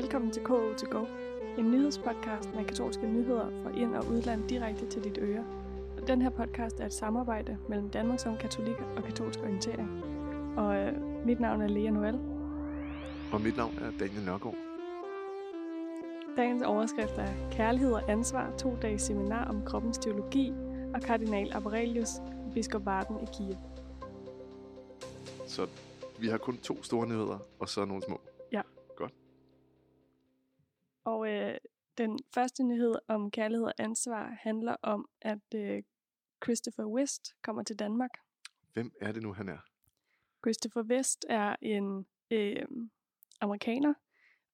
Velkommen til KO to Go, en nyhedspodcast med katolske nyheder fra ind- og udland direkte til dit øre. Og den her podcast er et samarbejde mellem Danmark som katolik og katolsk orientering. Og øh, mit navn er Lea Noel. Og mit navn er Daniel Nørgaard. Dagens overskrift er Kærlighed og ansvar, to dages seminar om kroppens teologi og kardinal Aurelius, biskop Varden i Kiev. Så vi har kun to store nyheder, og så nogle små. Og øh, den første nyhed om kærlighed og ansvar handler om, at øh, Christopher West kommer til Danmark. Hvem er det nu, han er? Christopher West er en øh, amerikaner,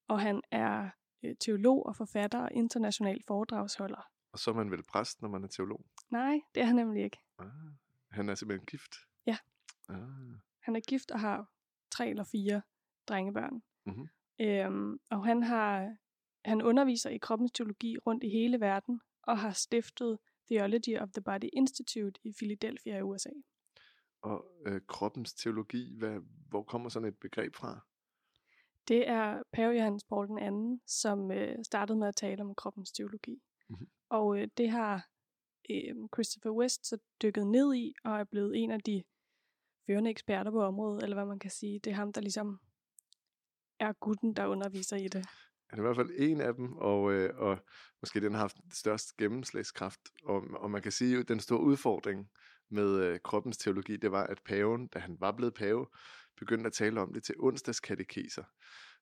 og han er øh, teolog og forfatter og international foredragsholder. Og så er man vel præst, når man er teolog? Nej, det er han nemlig ikke. Ah, han er simpelthen gift? Ja. Ah, Han er gift og har tre eller fire drengebørn. mhm. Øhm, og han har han underviser i kroppens teologi rundt i hele verden og har stiftet Theology of the Body Institute i Philadelphia i USA. Og øh, kroppens teologi, hvad, hvor kommer sådan et begreb fra? Det er Pave Johannes Paul II, som øh, startede med at tale om kroppens teologi. Mhm. Og øh, det har øh, Christopher West så dykket ned i og er blevet en af de førende eksperter på området, eller hvad man kan sige. Det er ham, der ligesom er gutten, der underviser i det. Han er i hvert fald en af dem, og, øh, og måske den har haft størst gennemslagskraft. Og, og man kan sige, at den store udfordring med øh, kroppens teologi, det var, at paven, da han var blevet pave, begyndte at tale om det til onsdagskatekeser.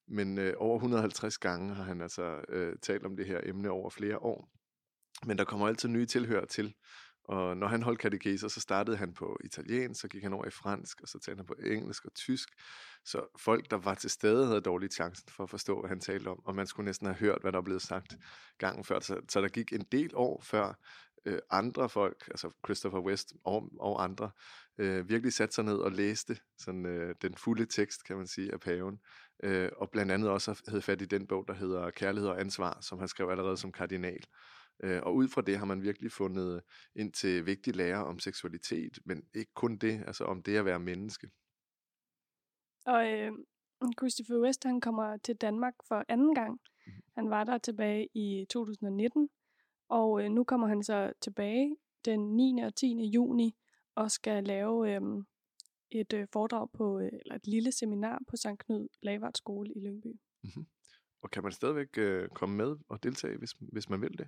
Men øh, over 150 gange har han altså øh, talt om det her emne over flere år. Men der kommer altid nye tilhører til. Og når han holdt katekeser, så startede han på italiensk, så gik han over i fransk, og så talte han på engelsk og tysk. Så folk, der var til stede, havde dårlig chancen for at forstå, hvad han talte om. Og man skulle næsten have hørt, hvad der blev sagt gangen før. Så, så der gik en del år før øh, andre folk, altså Christopher West og, og andre, øh, virkelig satte sig ned og læste sådan, øh, den fulde tekst, kan man sige, af paven. Øh, og blandt andet også havde fat i den bog, der hedder Kærlighed og ansvar, som han skrev allerede som kardinal. Øh, og ud fra det har man virkelig fundet ind til vigtige lærer om seksualitet, men ikke kun det, altså om det at være menneske. Og øh, Christopher West, han kommer til Danmark for anden gang. Mhm. Han var der tilbage i 2019, og øh, nu kommer han så tilbage den 9. og 10. juni og skal lave øh, et øh, foredrag på, øh, eller et lille seminar på St. Knud Lavard Skole i Lyngby. Og kan man stadigvæk øh, komme med og deltage, hvis, hvis man vil det?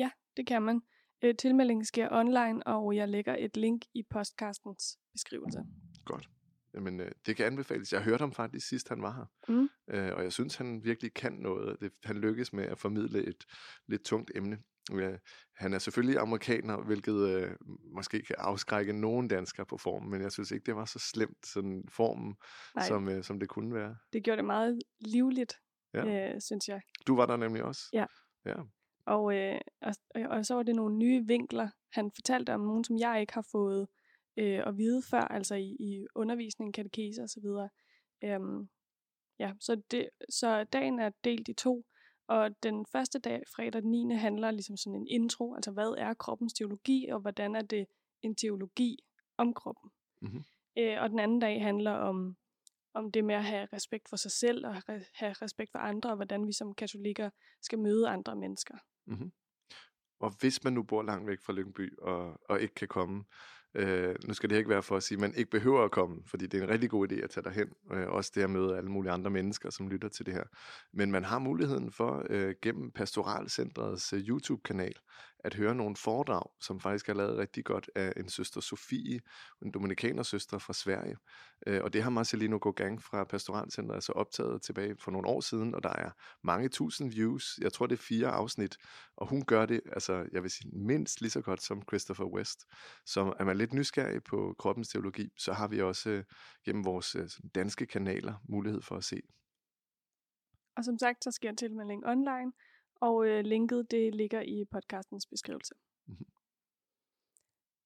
Ja, det kan man. Øh, tilmeldingen sker online, og jeg lægger et link i podcastens beskrivelse. Godt. Jamen, øh, det kan anbefales. Jeg hørte ham faktisk sidst, han var her. Mm. Øh, og jeg synes, han virkelig kan noget. Det, han lykkes med at formidle et lidt tungt emne. Ja, han er selvfølgelig amerikaner, hvilket øh, måske kan afskrække nogen danskere på formen, men jeg synes ikke, det var så slemt, sådan formen, Nej. som, øh, som det kunne være. Det gjorde det meget livligt, Ja. ja. øh, synes jeg. Du var der nemlig også. Ja. Ja, Og, øh, og, og så var det nogle nye vinkler. Han fortalte om nogen, som jeg ikke har fået øh, at vide før, altså i, i undervisning, katekese osv. Øhm, ja, så, det, så dagen er delt i to, og den første dag, fredag den 9. handler ligesom sådan en intro, altså hvad er kroppens teologi, og hvordan er det en teologi om kroppen. Mhm. Øh, og den anden dag handler om, om det med at have respekt for sig selv, og re- have respekt for andre, og hvordan vi som katolikker skal møde andre mennesker. Mm-hmm. Og hvis man nu bor langt væk fra Lyngby og, og ikke kan komme, øh, nu skal det ikke være for at sige, at man ikke behøver at komme, fordi det er en rigtig god idé at tage derhen. Øh, også det at møde alle mulige andre mennesker, som lytter til det her. Men man har muligheden for øh, gennem Pastoralcentrets øh, YouTube-kanal at høre nogle foredrag, som faktisk er lavet rigtig godt af en søster Sofie, en dominikanersøster fra Sverige. Øh, og det har Marcelino Gogang fra Pastoralcentret altså optaget tilbage for nogle år siden, og der er mange tusind views. Jeg tror, det er fire afsnit, og hun gør det, altså jeg vil sige, mindst lige så godt som Christopher West. Så er man lidt nysgerrig på kroppens teologi, så har vi også øh, gennem vores øh, danske kanaler mulighed for at se. Og som sagt, så sker tilmelding online, og øh, linket det ligger i podcastens beskrivelse. Mhm.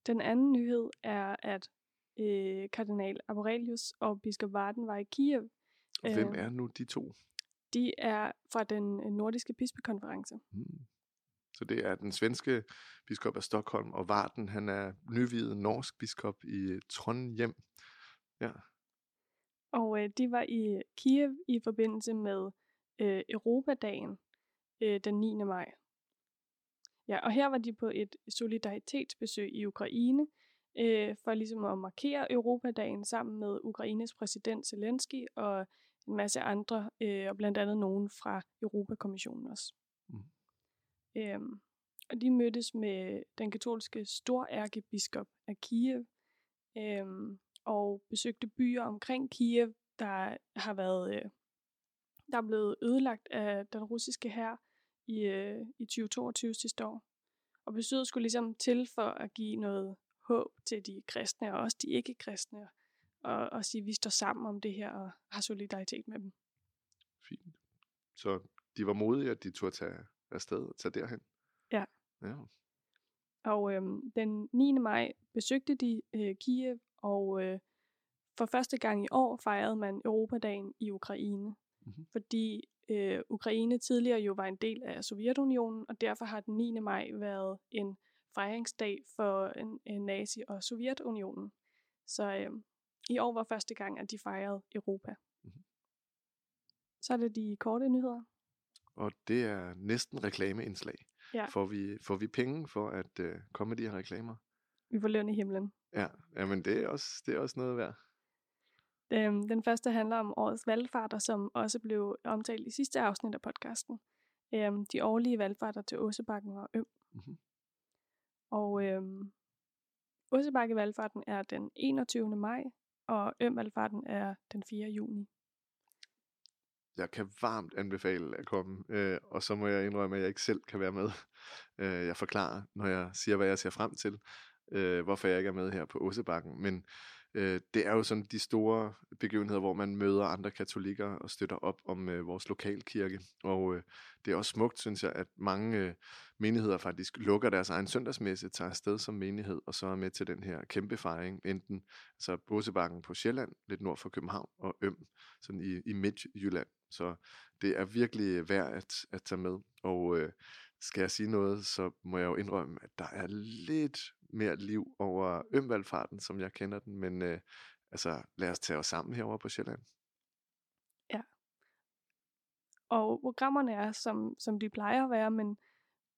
Den anden nyhed er, at øh, kardinal Aurelius og biskop Varden var i Kiev. Og hvem Øh, er nu de to? De er fra den øh, nordiske bispekonference. Hmm. Så det er den svenske biskop af Stockholm, og Varden, han er nyvidet norsk biskop i Trondheim. Ja, Og øh, de var i Kiev i forbindelse med øh, Europadagen øh, den 9. maj. Ja, og her var de på et solidaritetsbesøg i Ukraine, øh, for ligesom at markere Europadagen sammen med Ukraines præsident Zelensky og en masse andre, øh, og blandt andet nogen fra Europakommissionen også. Mm. Øhm, og de mødtes med den katolske storærkebiskop af Kiev, øhm, og besøgte byer omkring Kiev, der har været øh, der er blevet ødelagt af den russiske hær i, øh, i 2022 sidste år. Og besøget skulle ligesom til for at give noget håb til de kristne og også de ikke-kristne, og, og sige, at vi står sammen om det her og har solidaritet med dem. Fint. Så de var modige, at de turde tage afsted og tage derhen? Ja. ja. Og øhm, den 9. maj besøgte de øh, Kiev, og øh, for første gang i år fejrede man Europadagen i Ukraine. Mm-hmm. Fordi øh, Ukraine tidligere jo var en del af Sovjetunionen, og derfor har den 9. maj været en fejringsdag for en, en nazi- og Sovjetunionen. Så øh, i år var første gang, at de fejrede Europa. Mm-hmm. Så er det de korte nyheder. Og det er næsten reklameindslag. Ja. Får, vi, får vi penge for at øh, komme med de her reklamer? Vi får løn i himlen. Ja, jamen det er også, det er også noget værd. Den, den første handler om årets valgfarter, som også blev omtalt i sidste afsnit af podcasten. Øhm, de årlige valgfarter til Åsebakken og Øm. Mm-hmm. Og øhm, Åsebakkevalgfarten er den 21. maj, og Ømvalgfarten er den 4. juni. Jeg kan varmt anbefale at komme, øh, og så må jeg indrømme, at jeg ikke selv kan være med. Øh, jeg forklarer, når jeg siger, hvad jeg ser frem til, øh, hvorfor jeg ikke er med her på Åsebakken. Men øh, det er jo sådan de store begivenheder, hvor man møder andre katolikker og støtter op om øh, vores lokalkirke. Og øh, det er også smukt, synes jeg, at mange øh, menigheder faktisk lukker deres egen søndagsmesse, tager afsted som menighed, og så er med til den her kæmpe fejring, enten altså Båsebakken på Sjælland, lidt nord for København, og Øm, sådan i, i Midtjylland. Så det er virkelig øh, værd at, at tage med. Og øh, skal jeg sige noget, så må jeg jo indrømme, at der er lidt mere liv over Ømvalgfarten, som jeg kender den, men øh, altså lad os tage os sammen herover på Sjælland. Ja. Og programmerne er, som, som de plejer at være, men,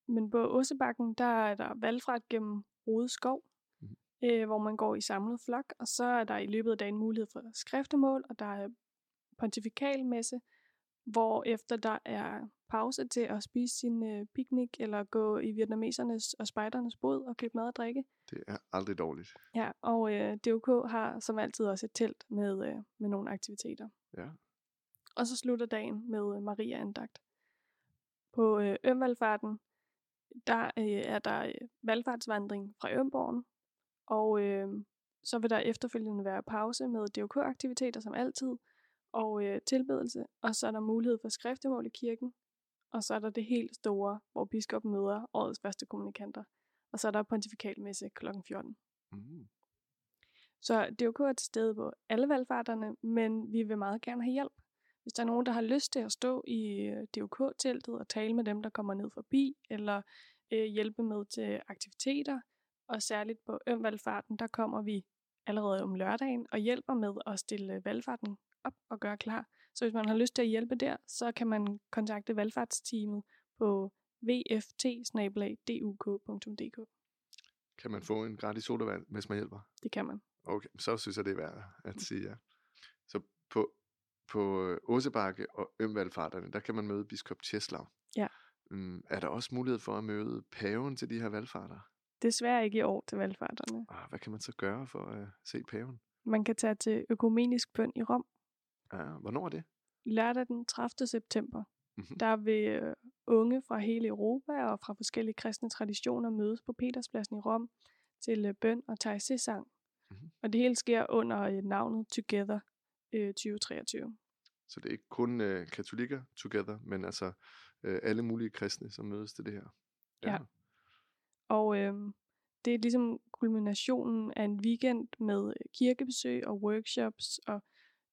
men på Åsebakken, der er der valgfart gennem Rode Skov, mm. øh, hvor man går i samlet flok, og så er der i løbet af dagen mulighed for skriftemål, og der er pontifikalmesse, hvor efter der er pause til at spise sin øh, picnic, eller gå i vietnamesernes og spejdernes båd og købe mad og drikke. Det er aldrig dårligt. Ja, og øh, DOK har som altid også et telt med, øh, med nogle aktiviteter. Ja. Og så slutter dagen med øh, Maria andagt. På øh, Ømvalgfarten, der øh, er der øh, valgfartsvandring fra Ømborgen, og øh, så vil der efterfølgende være pause med DOK-aktiviteter som altid, og øh, tilbedelse, og så er der mulighed for skriftemål i kirken, og så er der det helt store, hvor biskoppen møder årets første kommunikanter, og så er der pontifikalmesse kl. 14. Mm. Så DOK er til stede på alle valgfarterne, men vi vil meget gerne have hjælp. Hvis der er nogen, der har lyst til at stå i øh, DOK-teltet og tale med dem, der kommer ned forbi, eller øh, hjælpe med til aktiviteter, og særligt på Ømvalgfarten, der kommer vi allerede om lørdagen og hjælper med at stille valgfarten op og gøre klar. Så hvis man har lyst til at hjælpe der, så kan man kontakte valgfartsteamet på vft Kan man få en gratis sodavand, hvis man hjælper? Det kan man. Okay, så synes jeg, det er værd at sige ja. Så på, på Åsebakke og Ømvalgfarterne, der kan man møde biskop Tjeslav. Ja. Um, er der også mulighed for at møde paven til de her valgfarter? Desværre ikke i år til valgfarterne. Ah, hvad kan man så gøre for at se paven? Man kan tage til økumenisk bøn i Rom. Ja, hvornår er det? Lørdag den 30. september. Mm-hmm. Der vil øh, unge fra hele Europa og fra forskellige kristne traditioner mødes på Peterspladsen i Rom til øh, bøn og taizé-sang. Mm-hmm. Og det hele sker under navnet Together øh, 2023. Så det er ikke kun øh, katolikker together, men altså øh, alle mulige kristne, som mødes til det her. Ja. ja. Og øh, det er ligesom kulminationen af en weekend med kirkebesøg og workshops og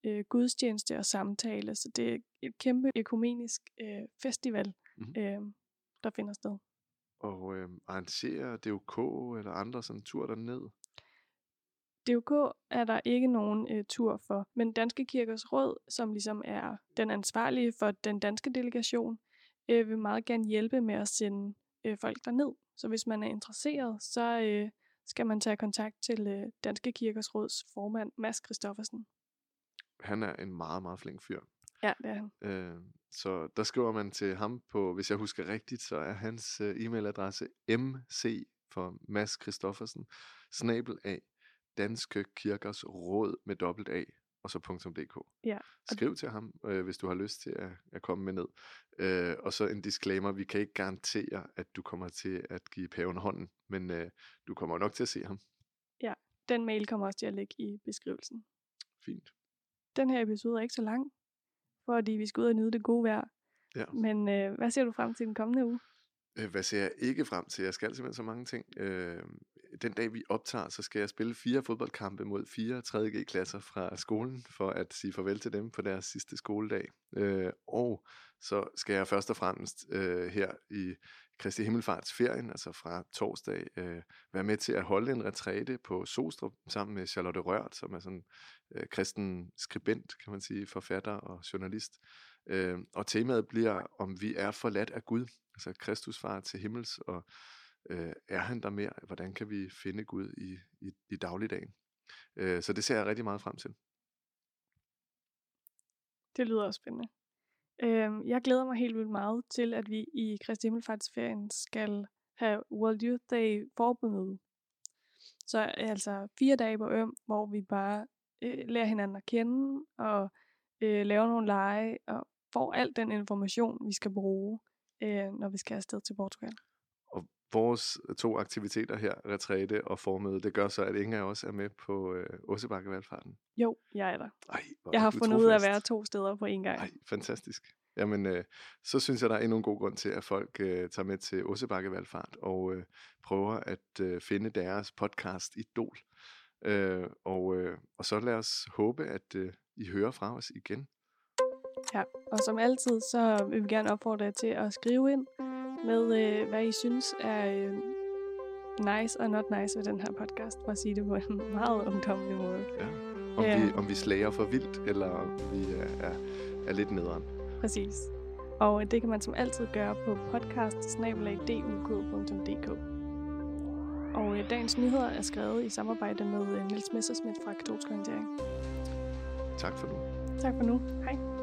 øh, gudstjeneste og samtale. Så det er et kæmpe økumenisk øh, festival, mm-hmm. øh, der finder sted. Og øh, arrangerer DOK eller andre sådan tur derned? DUK er der ikke nogen øh, tur for, men Danske Kirkers Råd, som ligesom er den ansvarlige for den danske delegation, øh, vil meget gerne hjælpe med at sende øh, folk derned. Så hvis man er interesseret, så øh, skal man tage kontakt til øh, Danske Kirkers Råds formand, Mads Christoffersen. Han er en meget, meget flink fyr. Ja, det er han. Øh, så der skriver man til ham på, hvis jeg husker rigtigt, så er hans øh, e-mailadresse mc for Mads Christoffersen, snabel af Danske Kirkers Råd med dobbelt A, og så .dk. Ja. Skriv til ham, øh, hvis du har lyst til at, at komme med ned. Øh, og så en disclaimer, vi kan ikke garantere, at du kommer til at give paven hånden, men øh, du kommer nok til at se ham. Den mail kommer også til at ligge i beskrivelsen. Fint. Den her episode er ikke så lang, fordi vi skal ud og nyde det gode vejr. Ja. Men øh, hvad ser du frem til den kommende uge? Øh, Hvad ser jeg ikke frem til? Jeg skal simpelthen så mange ting. Øh, den dag vi optager, så skal jeg spille fire fodboldkampe mod fire 3. klasser fra skolen, for at sige farvel til dem på deres sidste skoledag. Øh, og så skal jeg først og fremmest øh, her i Kristi Himmelfartsferien, altså fra torsdag, øh, være med til at holde en retræte på Sostrup sammen med Charlotte Rørt, som er sådan øh, kristen skribent, kan man sige, forfatter og journalist. Øh, og temaet bliver, om vi er forladt af Gud, altså Kristus far til himmels, og øh, er han der mere? Hvordan kan vi finde Gud i, i, i dagligdagen? Øh, så det ser jeg rigtig meget frem til. Det lyder også spændende. Øhm, jeg glæder mig helt vildt meget til, at vi i Kristi Himmelfartsferien skal have World Youth Day forbundet. Så øh, altså fire dage på øm, hvor vi bare øh, lærer hinanden at kende, og øh, laver nogle lege, og får al den information, vi skal bruge, øh, når vi skal afsted til Portugal. Vores to aktiviteter her, retræte og formøde, det gør så, at ingen af os er med på øh, Åsebakkevalgfarten. Jo, jeg er der. Ej, Jeg har fundet ud af at trofast. være to steder på en gang. Ej, fantastisk. Jamen, øh, så synes jeg, der er endnu en god grund til, at folk øh, tager med til Åsebakkevalgfart og øh, prøver at øh, finde deres podcast Idol. Øh, og, øh, og så lad os håbe, at øh, I hører fra os igen. Ja, og som altid, så vil vi gerne opfordre jer til at skrive ind med, øh, hvad I synes er øh, nice og not nice ved den her podcast, for at sige det på en meget ungdommelig måde. Ja. Om, Ja. vi, om vi slager for vildt, eller om vi er, er, er lidt nederen. Præcis. Og øh, det kan man som altid gøre på podcast Og øh, dagens nyheder er skrevet i samarbejde med øh, Niels Messersmith fra Katolsk Orientering. Tak for nu. Tak for nu. Hej.